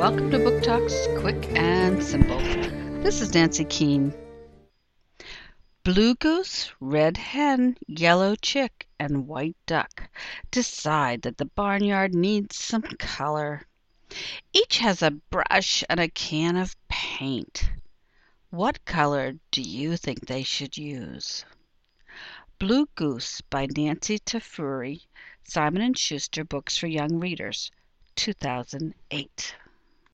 Welcome to Book Talks quick and simple. This is Nancy Keene. Blue goose, red hen, yellow chick, and white duck decide that the barnyard needs some color. Each has a brush and a can of paint. What color do you think they should use? Blue Goose by Nancy Tafuri, Simon & Schuster Books for Young Readers, 2008.